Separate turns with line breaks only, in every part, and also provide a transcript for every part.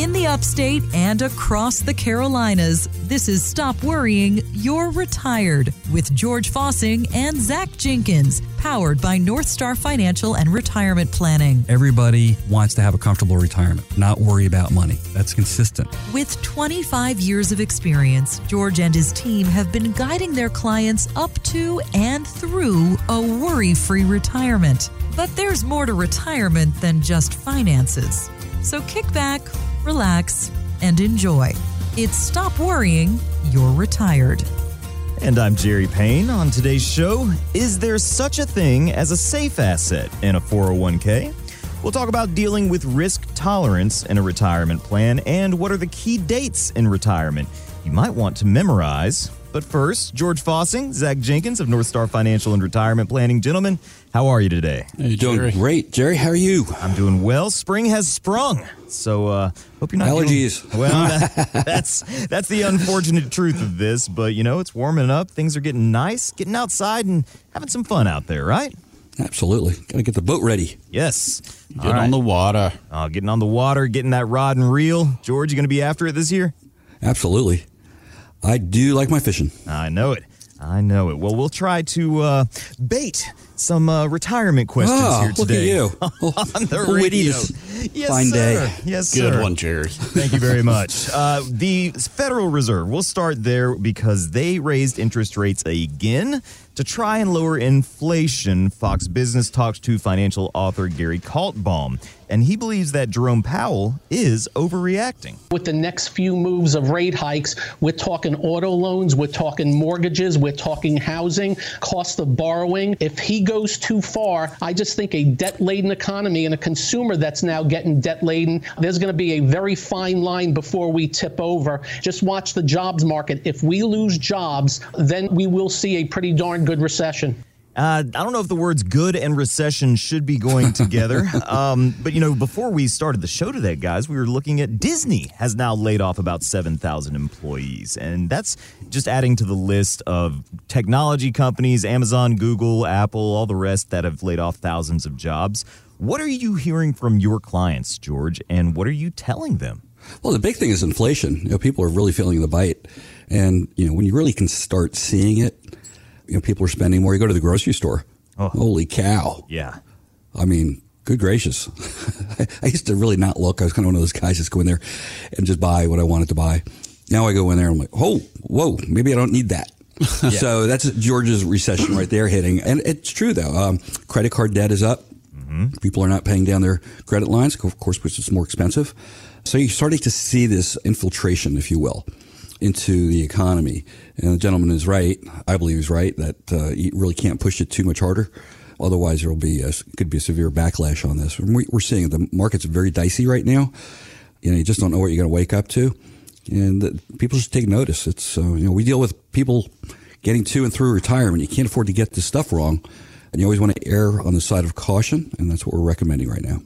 In the upstate and across the Carolinas, this is Stop Worrying, You're Retired with George Fossing and Zach Jenkins, powered by North Star Financial and Retirement Planning.
Everybody wants to have a comfortable retirement, not worry about money. That's consistent.
With 25 years of experience, George and his team have been guiding their clients up to and through a worry free retirement. But there's more to retirement than just finances. So kick back, relax, and enjoy. It's Stop Worrying, You're Retired.
And I'm Jerry Payne. On today's show, is there such a thing as a safe asset in a 401k? We'll talk about dealing with risk tolerance in a retirement plan and what are the key dates in retirement you might want to memorize. But first, George Fossing, Zach Jenkins of North Star Financial and Retirement Planning. Gentlemen, how are you today?
Hey,
Doing
Jerry.
great, Jerry. How are you?
I'm doing well. Spring has sprung, so uh, hope you're not
Allergies.
Dealing, well, that, that's that's the unfortunate truth of this. But you know, it's warming up. Things are getting nice. Getting outside and having some fun out there, right?
Absolutely. Got to get the boat ready.
Yes.
Get on the water.
Uh, getting on the water, getting that rod and reel. George, you going to be after it this year?
Absolutely. I do like my fishing.
I know it. I know it. Well, we'll try to uh, bait some uh, retirement questions
Oh,
here
look at
today.
you.
on the radio.
This
Yes,
fine
sir.
day.
Yes,
Good
sir.
one, Jerry.
Thank you very much. Uh, the Federal Reserve, we'll start there because they raised interest rates again to try and lower inflation. Fox Business talks to financial author Gary Kaltbaum, and he believes that Jerome Powell is overreacting.
with the next few moves of rate hikes, we're talking auto loans, we're talking mortgages, we're talking housing, cost of borrowing. If he goes too far, I just think a debt laden economy and a consumer that's now getting debt laden, there's going to be a very fine line before we tip over. Just watch the jobs market. If we lose jobs, then we will see a pretty darn good recession.
Uh, I don't know if the words good and recession should be going together. um, but, you know, before we started the show today, guys, we were looking at Disney has now laid off about 7,000 employees. And that's just adding to the list of technology companies Amazon, Google, Apple, all the rest that have laid off thousands of jobs. What are you hearing from your clients, George? And what are you telling them?
Well, the big thing is inflation. You know, people are really feeling the bite. And, you know, when you really can start seeing it, you know, people are spending more. You go to the grocery store. Holy cow.
Yeah.
I mean, good gracious. I used to really not look. I was kind of one of those guys just go in there and just buy what I wanted to buy. Now I go in there and I'm like, oh, whoa, maybe I don't need that. So that's George's recession right there hitting. And it's true, though. Um, credit card debt is up. People are not paying down their credit lines, of course, which is more expensive. So you're starting to see this infiltration, if you will, into the economy. And the gentleman is right. I believe he's right that uh, you really can't push it too much harder. Otherwise, there will be a, could be a severe backlash on this. We- We're seeing the market's very dicey right now. You know, you just don't know what you're going to wake up to, and the, people just take notice. It's uh, you know we deal with people getting to and through retirement. You can't afford to get this stuff wrong, and you always want to err on the side of caution, and that's what we're recommending right now.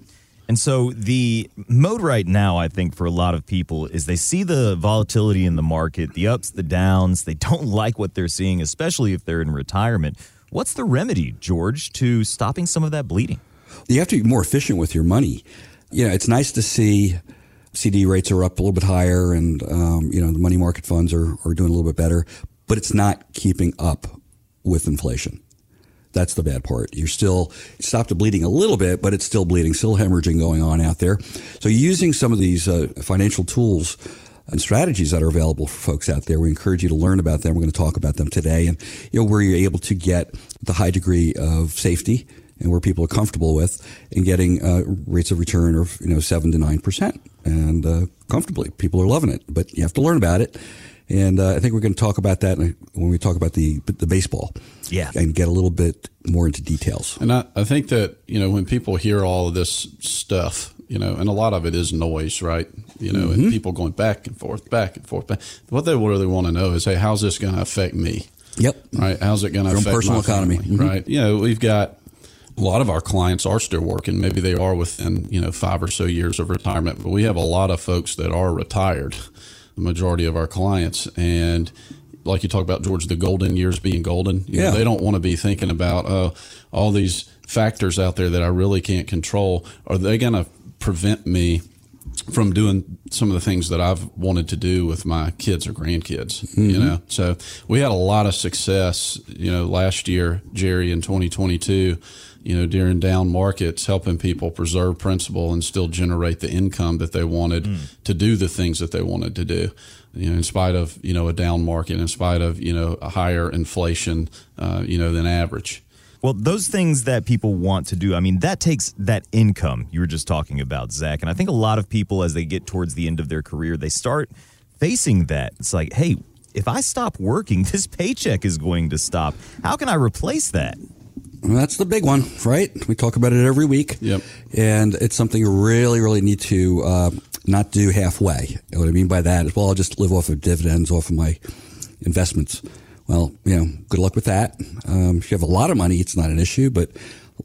And so the mode right now, I think, for a lot of people is they see the volatility in the market, the ups, the downs. They don't like what they're seeing, especially if they're in retirement. What's the remedy, George, to stopping some of that bleeding?
You have to be more efficient with your money. You know, it's nice to see CD rates are up a little bit higher, and um, you know the money market funds are are doing a little bit better, but it's not keeping up with inflation. That's the bad part. You're still stopped the bleeding a little bit, but it's still bleeding, still hemorrhaging going on out there. So using some of these uh, financial tools and strategies that are available for folks out there, we encourage you to learn about them. We're going to talk about them today, and you know where you're able to get the high degree of safety and where people are comfortable with in getting uh, rates of return of you know seven to nine percent and uh, comfortably. People are loving it, but you have to learn about it. And uh, I think we're going to talk about that when we talk about the the baseball,
Yeah.
and get a little bit more into details.
And I, I think that, you know, when people hear all of this stuff, you know, and a lot of it is noise, right? You know,
Mm-hmm.
and people going back and forth, back and forth. Back. What they really want to know is, hey, how's this going to affect me?
Yep.
Right? How's it going to
Your own
affect
personal
my
economy.
family,
Mhm.
Right? You know, we've got a lot of our clients are still working. Maybe they are within, you know, five or so years of retirement, but we have a lot of folks that are retired, the majority of our clients. And like you talk about, George, the golden years being golden. You know,
Yeah.
they don't want to be thinking about uh, all these factors out there that I really can't control. Are they going to prevent me from doing some of the things that I've wanted to do with my kids or grandkids, mm-hmm. you know. So we had a lot of success, you know, last year, Jerry, in 2022, you know, during down markets, helping people preserve principal and still generate the income that they wanted mm. to do the things that they wanted to do. You know, in spite of you know a down market, in spite of you know a higher inflation, uh, you know, than average.
Well, those things that people want to do, I mean, that takes that income you were just talking about, Zach. And I think a lot of people, as they get towards the end of their career, they start facing that. It's like, hey, if I stop working, this paycheck is going to stop. How can I replace that?
That's the big one, right? We talk about it every week.
Yep.
And it's something you really, really need to uh, not do halfway. what I mean by that is, well, I'll just live off of dividends, off of my investments. Well, you know, good luck with that. Um, if you have a lot of money, it's not an issue, but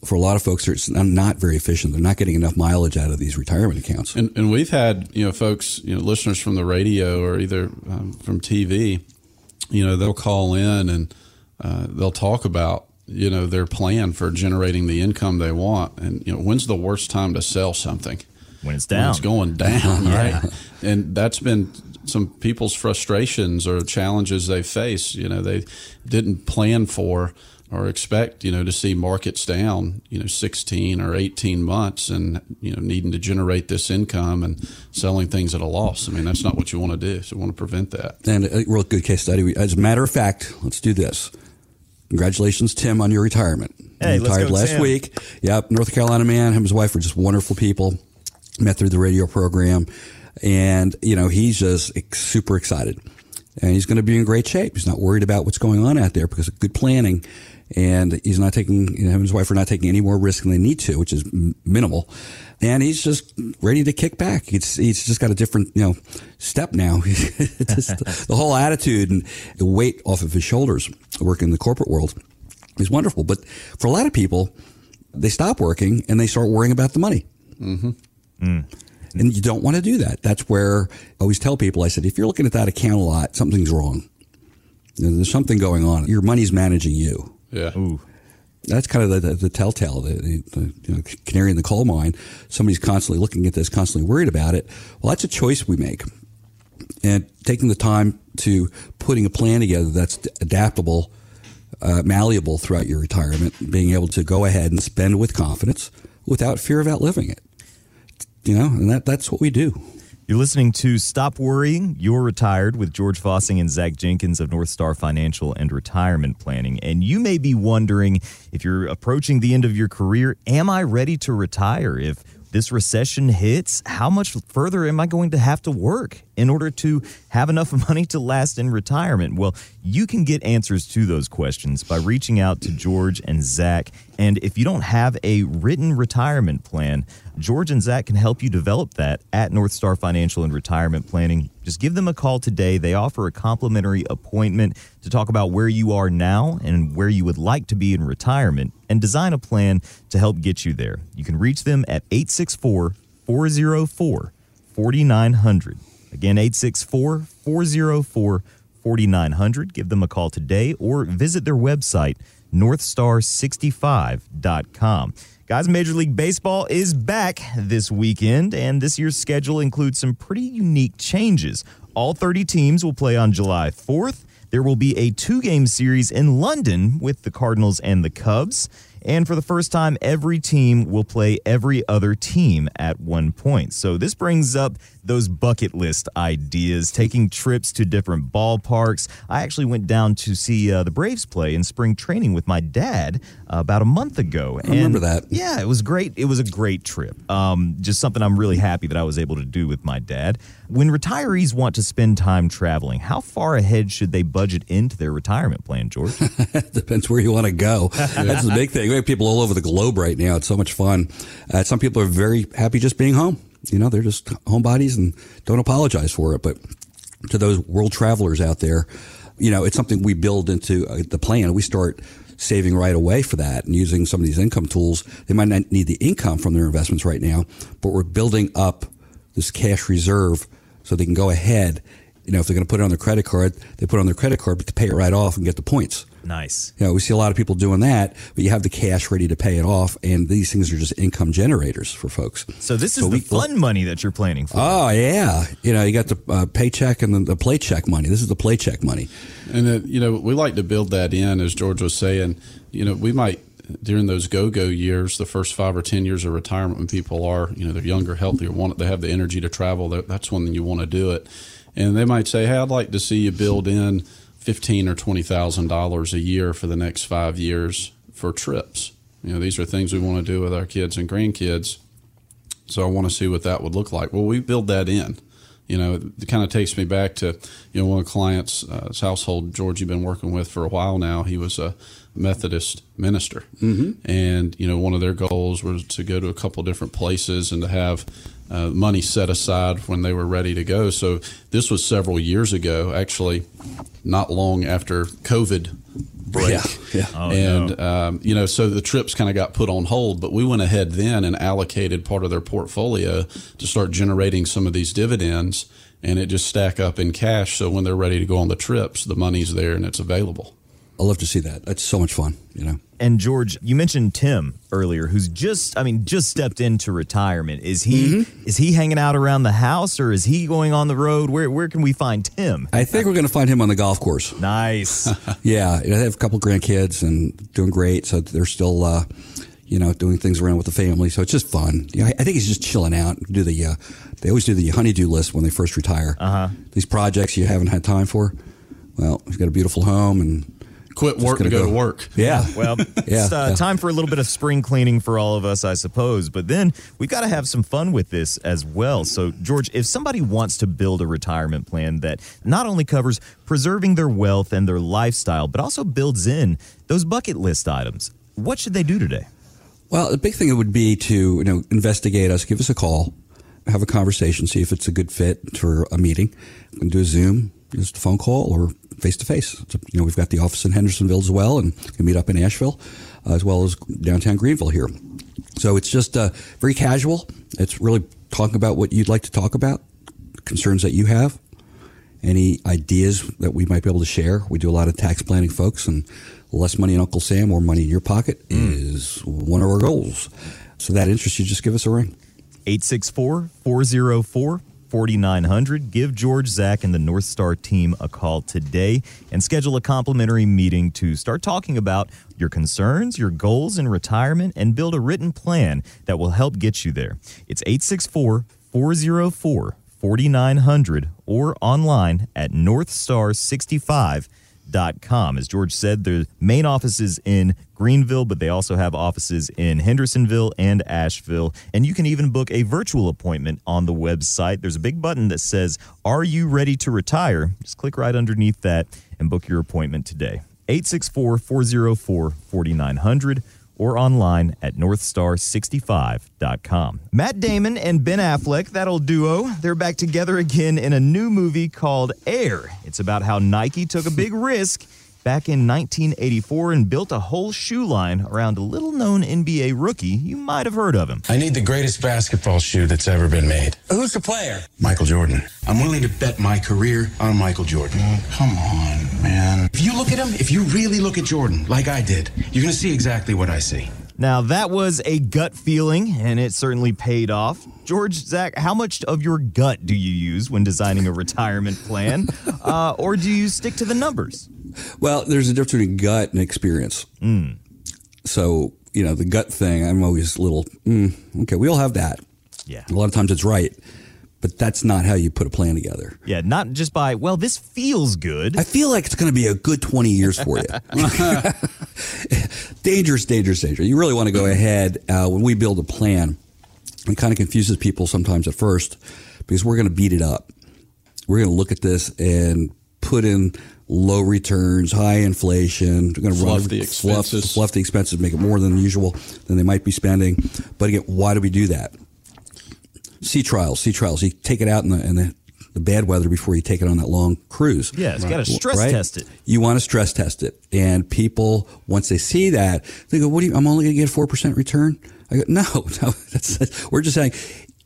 for a lot of folks, it's not very efficient. They're not getting enough mileage out of these retirement accounts.
And, and we've had, you know, folks, you know, listeners from the radio or either um, from TV, you know, they'll call in and uh, they'll talk about, you know, their plan for generating the income they want. And, you know, when's the worst time to sell something?
When it's down.
When it's going down, right? And that's been some people's frustrations or challenges they face. You know, they didn't plan for or expect, you know, to see markets down, you know, 16 or 18 months and, you know, needing to generate this income and selling things at a loss. I mean, that's not what you want to do. So you want to prevent that.
And a real good case study. As a matter of fact, let's do this. Congratulations, Tim, on your retirement.
Hey,
you retired last week. Yep, North Carolina man. Him and his wife were just wonderful people. Met through the radio program. And, you know, he's just super excited. And he's going to be in great shape. He's not worried about what's going on out there because of good planning. And he's not taking, you know, him and his wife are not taking any more risk than they need to, which is minimal. And he's just ready to kick back. He's, he's just got a different, you know, step now. just, the whole attitude and the weight off of his shoulders working in the corporate world is wonderful. But for a lot of people, they stop working and they start worrying about the money.
Mm-hmm.
Mm. And you don't want to do that. That's where I always tell people, I said, if you're looking at that account a lot, something's wrong. There's something going on. Your money's managing you.
Yeah.
Ooh.
That's kind of the, the, the telltale, the, the you know, canary in the coal mine. Somebody's constantly looking at this, constantly worried about it. Well, that's a choice we make. And taking the time to putting a plan together that's adaptable, uh, malleable throughout your retirement, being able to go ahead and spend with confidence without fear of outliving it you know, and that that's what we do.
You're listening to Stop Worrying, You're Retired with George Fossing and Zach Jenkins of North Star Financial and Retirement Planning. And you may be wondering if you're approaching the end of your career, am I ready to retire? If this recession hits, how much further am I going to have to work in order to have enough money to last in retirement? Well, you can get answers to those questions by reaching out to George and Zach. And if you don't have a written retirement plan, George and Zach can help you develop that at North Star Financial and Retirement Planning. Just give them a call today. They offer a complimentary appointment to talk about where you are now and where you would like to be in retirement and design a plan to help get you there. You can reach them at 864 404 4900. Again, 864 404 4900. Give them a call today or visit their website, northstar65.com. Guys, Major League Baseball is back this weekend, and this year's schedule includes some pretty unique changes. All 30 teams will play on July 4th. There will be a two game series in London with the Cardinals and the Cubs. And for the first time, every team will play every other team at one point. So this brings up those bucket list ideas, taking trips to different ballparks. I actually went down to see uh, the Braves play in spring training with my dad uh, about a month ago.
I remember that.
Yeah, it was great. It was a great trip. Um, just something I'm really happy that I was able to do with my dad. When retirees want to spend time traveling, how far ahead should they budget into their retirement plan, George?
Depends where you want to go. That's the big thing. We have people all over the globe right now. It's so much fun. Uh, some people are very happy just being home. You know, they're just homebodies and don't apologize for it. But to those world travelers out there, you know, it's something we build into uh, the plan. We start saving right away for that and using some of these income tools. They might not need the income from their investments right now, but we're building up this cash reserve so they can go ahead you know, if they're going to put it on their credit card, they put it on their credit card, but to pay it right off and get the points.
Nice.
You know, we see a lot of people doing that, but you have the cash ready to pay it off, and these things are just income generators for folks.
So this is
So
the
we-
fun money that you're planning for.
Oh yeah, you know, you got the uh, paycheck and then the play check money. This is the play check money.
And uh, you know, we like to build that in, as George was saying. You know, we might during those go-go years, the first five or ten years of retirement, when people are, you know, they're younger, healthier, want it they have the energy to travel. that- That's when you want to do it. And they might say, "Hey, I'd like to see you build in fifteen or twenty thousand dollars a year for the next five years for trips." You know, these are things we want to do with our kids and grandkids. So I want to see what that would look like. Well, we build that in. You know, it kind of takes me back to, you know, one of the clients' uh, household, George, you've been working with for a while now. He was a Methodist minister. Mm-hmm. And, you know, one of their goals was to go to a couple different places and to have uh, money set aside when they were ready to go. So this was several years ago, actually, not long after COVID break.
Yeah, yeah.
Oh,
and um, you know, so the trips kind of got put on hold. But we went ahead then and allocated part of their portfolio to start generating some of these dividends, and it just stack up in cash. So when they're ready to go on the trips, the money's there and it's available.
I love to see that. That's so much fun. You know.
And George, you mentioned Tim earlier, who's just I mean just stepped into retirement. Is he is he hanging out around the house or is he going on the road? Where where can we find Tim?
I think we're going to find him on the golf course.
Nice.
Yeah, I have a couple grandkids and doing great. So they're still, uh, you know, doing things around with the family. So it's just fun. Yeah, I I think he's just chilling out. Do the uh, they always do the honey-do list when they first retire. Uh huh. These projects you haven't had time for. Well, he's got a beautiful home and
Quit work to go,
go.
to work.
yeah,
Well,
Yeah,
it's uh,
yeah.
time for a little bit of spring cleaning for all of us, I suppose. But then we've got to have some fun with this as well. So, George, if somebody wants to build a retirement plan that not only covers preserving their wealth and their lifestyle, but also builds in those bucket list items, what should they do today?
Well, the big thing it would be to you know investigate us, give us a call, have a conversation, see if it's a good fit for a meeting. We can do a Zoom, just a phone call, or face to face. You know, we've got the office in Hendersonville as well, and can meet up in Asheville, uh, as well as downtown Greenville here. So it's just uh, very casual. It's really talking about what you'd like to talk about, concerns that you have, any ideas that we might be able to share. We do a lot of tax planning, folks, and less money in Uncle Sam, more money in your pocket is one of our goals. So that interests you, just give us a ring.
864 404 4900. Give George, Zach, and the North Star team a call today and schedule a complimentary meeting to start talking about your concerns, your goals in retirement, and build a written plan that will help get you there. It's 864 404 4900 or online at northstar65.com. As George said, the main office is in Greenville, but they also have offices in Hendersonville and Asheville. And you can even book a virtual appointment on the website. There's a big button that says, Are you ready to retire? Just click right underneath that and book your appointment today. 864 404 4900 or online at northstar65.com. Matt Damon and Ben Affleck, that old duo, they're back together again in a new movie called Air. It's about how Nike took a big risk back in 1984 and built a whole shoe line around a little known NBA rookie. You might have heard of him.
I need the greatest basketball shoe that's ever been made.
Who's the player?
Michael Jordan. I'm willing to bet my career on Michael Jordan. come on, man. If you look at him, if you really look at Jordan, like I did, you're going to see exactly what I see.
Now, that was a gut feeling, and it certainly paid off. George, Zach, how much of your gut do you use when designing a retirement plan? Uh, or do you stick to the numbers?
Well, there's a difference between gut and experience. So, you know, the gut thing, I'm always a little, mm, okay, we all have that.
Yeah.
A lot of times it's right, but that's not how you put a plan together.
Yeah, not just by, well, this feels good.
I feel like it's going to be a good 20 years for you. dangerous, dangerous, dangerous. You really want to go ahead uh, when we build a plan. It kind of confuses people sometimes at first because we're going to beat it up. We're going to look at this and put in low returns, high inflation. We're going to
Fluff
run
the
fluff,
expenses.
fluff the expenses, make it more than usual than they might be spending. But again, why do we do that? Sea trials, sea trials. You take it out in the, in the, the bad weather before you take it on that long cruise.
yeah, it's got to stress
Right?
test it.
You want to stress test it, and people once they see that they go, "What do you? I'm only going to get a four percent return." I go, "No, no. That's, we're just saying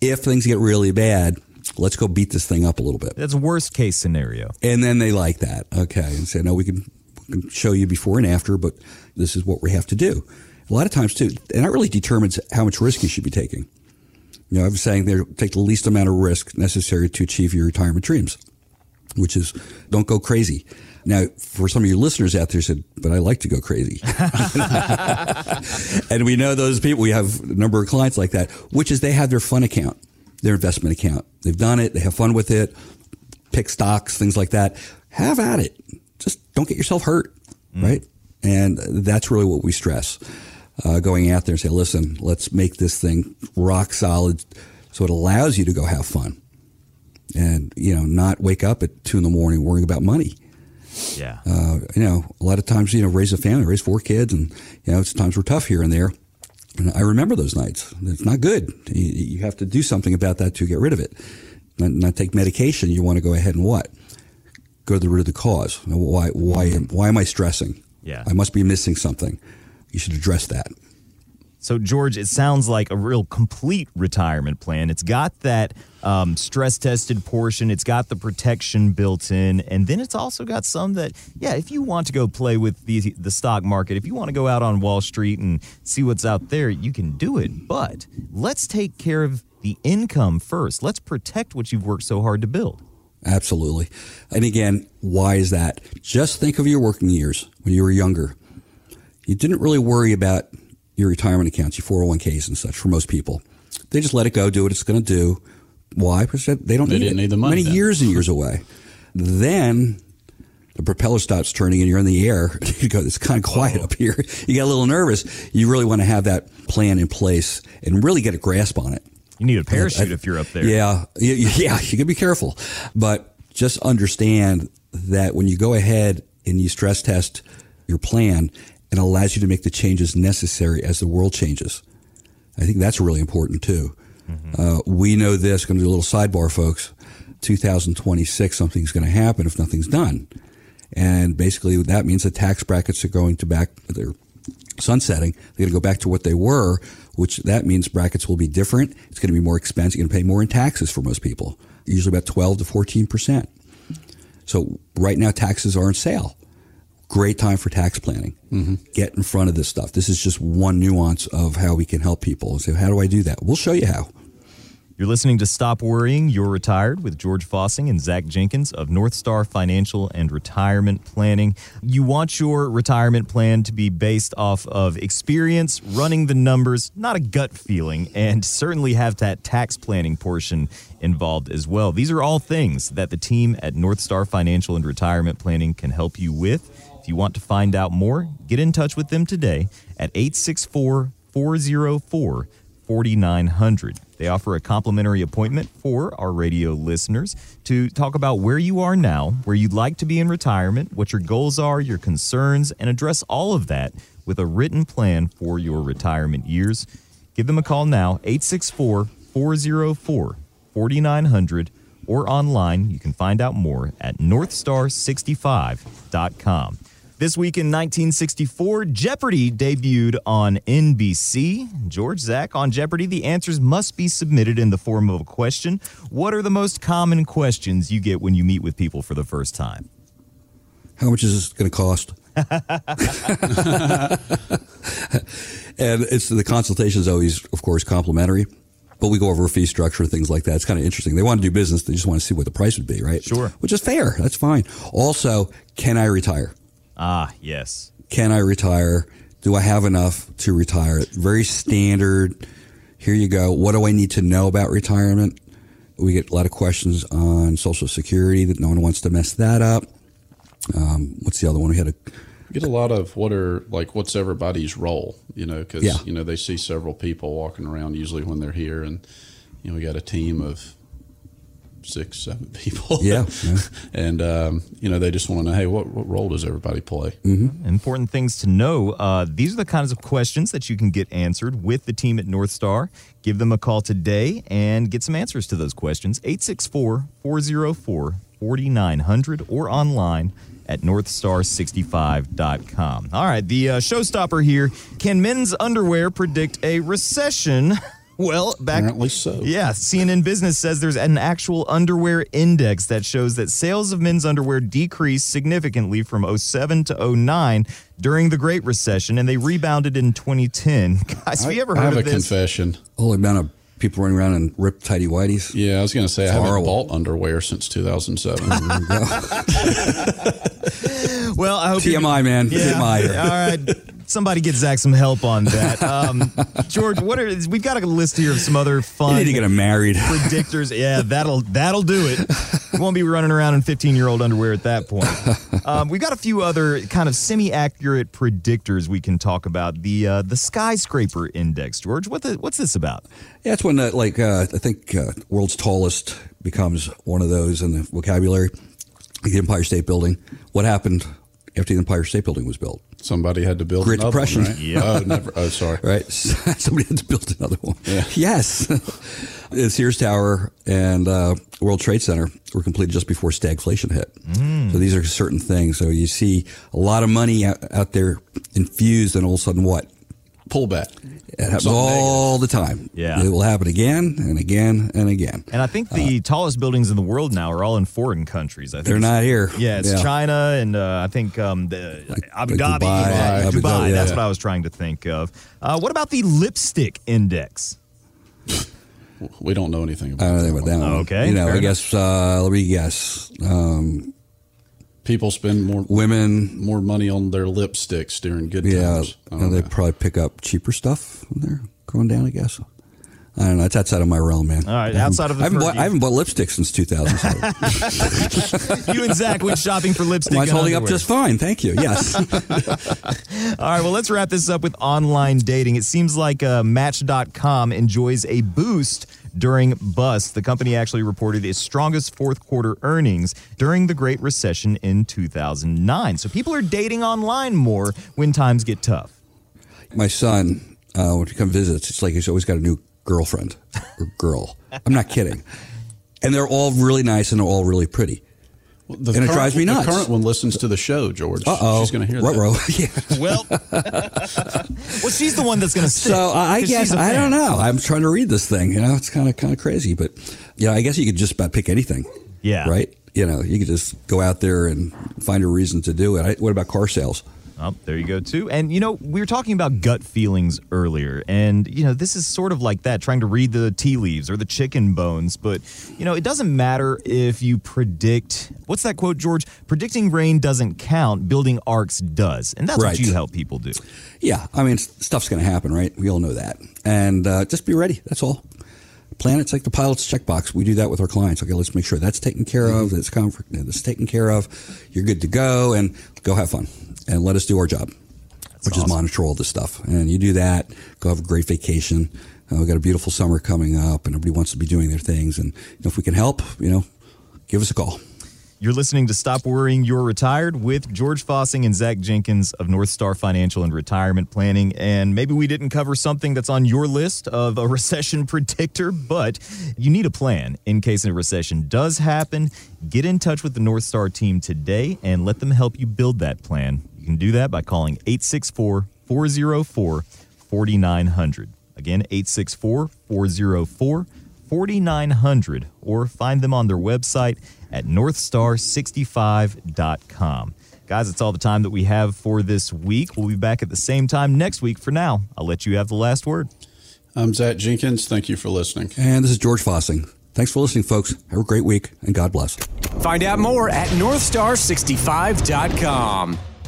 if things get really bad, Let's go beat this thing up a little bit.
That's worst case scenario.
And then they like that. Okay. And say, no, we can, we can show you before and after, but this is what we have to do. A lot of times, too, and that really determines how much risk you should be taking. You know, I'm saying there, take the least amount of risk necessary to achieve your retirement dreams, which is don't go crazy. Now, for some of your listeners out there said, but I like to go crazy. and we know those people, we have a number of clients like that, which is they have their fun account, their investment account. They've done it. They have fun with it, pick stocks, things like that. Have at it. Just don't get yourself hurt. Mm. Right. And that's really what we stress. Uh, going out there and say, listen, let's make this thing rock solid so it allows you to go have fun and, you know, not wake up at two in the morning worrying about money.
Yeah.
Uh, you know, a lot of times, you know, raise a family, raise four kids, and, you know, it's times were tough here and there. And I remember those nights. It's not good. You, you have to do something about that to get rid of it. Not, not, take medication. You want to go ahead and what? Go to the root of the cause. Why, why, why am I stressing?
Yeah.
I must be missing something. You should address that.
So, George, it sounds like a real complete retirement plan. It's got that um, stress tested portion, it's got the protection built in, and then it's also got some that, yeah, if you want to go play with the, the stock market, if you want to go out on Wall Street and see what's out there, you can do it. But let's take care of the income first. Let's protect what you've worked so hard to build.
Absolutely. And again, why is that? Just think of your working years when you were younger. You didn't really worry about your retirement accounts, your 401ks and such for most people. They just let it go, do what it's going to do. Why? Because they don't
they
need,
didn't need the money.
Many
then.
years and years away. Then the propeller stops turning and you're in the air. you go, it's kind of quiet up here. You get a little nervous. You really want to have that plan in place and really get a grasp on it.
You need a parachute I, I, if you're up there.
Yeah, yeah, you can be careful, but just understand that when you go ahead and you stress test your plan, and allows you to make the changes necessary as the world changes. I think that's really important too. Mm-hmm. Uh, we know this. Going to do a little sidebar, folks. 2026, something's going to happen if nothing's done, and basically that means the tax brackets are going to back. They're sunsetting. They're going to go back to what they were, which that means brackets will be different. It's going to be more expensive. You're going to pay more in taxes for most people, usually about 12 to 14 percent. So right now taxes are on sale great time for tax planning. Mm-hmm. Get in front of this stuff. This is just one nuance of how we can help people. So, how do I do that? We'll show you how.
You're listening to Stop Worrying, You're Retired with George Fossing and Zach Jenkins of North Star Financial and Retirement Planning. You want your retirement plan to be based off of experience, running the numbers, not a gut feeling, and certainly have that tax planning portion involved as well. These are all things that the team at North Star Financial and Retirement Planning can help you with. If you want to find out more, get in touch with them today at 864 404 4900. They offer a complimentary appointment for our radio listeners to talk about where you are now, where you'd like to be in retirement, what your goals are, your concerns, and address all of that with a written plan for your retirement years. Give them a call now, 864 404 4900 or online. You can find out more at northstar65.com. This week in 1964, Jeopardy debuted on NBC. George Zach, on Jeopardy, the answers must be submitted in the form of a question. What are the most common questions you get when you meet with people for the first time?
How much is this going to cost? and it's the consultation is always, of course, complimentary. But we go over a fee structure, and things like that. It's kind of interesting. They want to do business. They just want to see what the price would be, right?
Sure.
Which is fair. That's fine. Also, can I retire?
Ah, yes.
Can I retire? Do I have enough to retire? Very standard. Here you go. What do I need to know about retirement? We get a lot of questions on Social Security that no one wants to mess that up. Um, what's the other one? We had a
get a lot of what are like what's everybody's role, you know, because yeah. you know they see several people walking around usually when they're here, and you know we got a team of six, seven people.
Yeah. yeah.
and, um, you know, they just want to know, hey, what, what role does everybody play?
Mm-hmm. Important things to know. Uh, these are the kinds of questions that you can get answered with the team at North Star. Give them a call today and get some answers to those questions. 864 404 4900 or online at northstar65.com. All right, the uh, showstopper here. Can men's underwear predict a recession? Well, back
Apparently so.
Yeah, CNN Business says there's an actual underwear index that shows that sales of men's underwear decreased significantly from 07 to 09 during the Great Recession, and they rebounded in 2010. Guys, have you ever heard of this?
I have
of
a
this?
confession.
Whole amount of people running around in ripped tighty whities.
Yeah, I was going to say I haven't bought underwear since 2007.
Well, I hope you-
TMI, man.
Yeah.
TMI.
All right. Somebody get Zach some help on that. Um, George, what are we've got a list here of some other fun.
You need to get him married.
predictors. Yeah, that'll that'll do it. We won't be running around in 15 year old underwear at that point. Um, we've got a few other kind of semi accurate predictors we can talk about. The uh, the skyscraper index, George. What the what's this about?
Yeah, it's when, uh, like, uh, I think uh, world's tallest becomes one of those in the vocabulary. The Empire State Building. What happened after the Empire State Building was built?
Somebody had to build
Great
another
Depression.
One, right?
Yep.
Oh, never. Oh, sorry.
Right? Somebody had to build another one.
Yeah.
Yes. the Sears Tower and uh, World Trade Center were completed just before stagflation hit. So these are certain things. So you see a lot of money out, out there infused, and all of a sudden, what?
Pullback.
It happens
Something
all the time.
Yeah.
It will happen again and again and again.
And I think the tallest buildings in the world now are all in foreign countries. I think
They're not here.
Yeah, it's
Yeah.
China and uh, I think um, the Abu
like
Dhabi,
Dubai,
yeah,
Abu
Dubai.
Dhabi,
That's
yeah.
what I was trying to think of. Uh, what about the lipstick index?
We don't know anything about
I don't know
that
anything about that one.
Okay,
You know, I
enough.
guess, uh, let me guess. Um,
People spend more
women,
more money on their lipsticks during good
yeah,
times. I
and
don't
they probably pick up cheaper stuff when they're going down, I guess. I don't know. It's outside of my realm, man.
All right, outside of the
I haven't, bought. I haven't bought lipstick since 2007.
You and Zach went shopping for lipstick.
Mine's
and
holding up just fine. Thank you. Yes.
All right, well, let's wrap this up with online dating. It seems like uh, Match.com enjoys a boost during bust. The company actually reported its strongest fourth quarter earnings during the Great Recession in 2009. So people are dating online more when times get tough.
my son, uh, when he comes visit, it's like he's always got a new girlfriend or girl. I'm not kidding. And they're all really nice and they're all really pretty.
The
and it
current-
drives me nuts.
The current one listens to the show, George.
Uh oh.
She's going to hear
What
that.
yeah.
Well, well, she's the one that's going to stick.
So I I
'cause
guess I don't know. I'm trying to read this thing. You know, it's kind of kind of crazy, but yeah, I guess you could just about pick anything.
Yeah.
Right. You know, you could just go out there and find a reason to do it. I, what about car sales?
Oh, there you go, too. And, you know, we were talking about gut feelings earlier. And, you know, this is sort of like that, trying to read the tea leaves or the chicken bones. But, you know, it doesn't matter if you predict what's that quote, George? Predicting rain doesn't count, building arks does. And that's
Right.
what you help people do.
Yeah, I mean, stuff's going to happen, right? We all know that, and uh, just be ready. That's all. Plan it's like the pilot's checkbox. We do that with our clients. Okay, let's make sure that's taken care of. That's comfort. That's taken care of. You're good to go, and go have fun, and let us do our job, which
awesome.
is monitor all this stuff. And you do that. Go have a great vacation. Uh, we've got a beautiful summer coming up, and everybody wants to be doing their things. And you know, if we can help, you know, give us a call.
You're listening to Stop Worrying, You're Retired with George Fossing and Zach Jenkins of North Star Financial and Retirement Planning. And maybe we didn't cover something that's on your list of a recession predictor, but you need a plan in case a recession does happen. Get in touch with the North Star team today and let them help you build that plan. You can do that by calling 864 404 4900. Again, 864 404 4900 or find them on their website at northstar65.com. Guys, it's all the time that we have for this week. We'll be back at the same time next week. For now, I'll let you have the last word.
I'm Zach Jenkins. Thank you for listening.
And this is George Fossing. Thanks for listening, folks. Have a great week, and God bless.
Find out more at northstar65.com.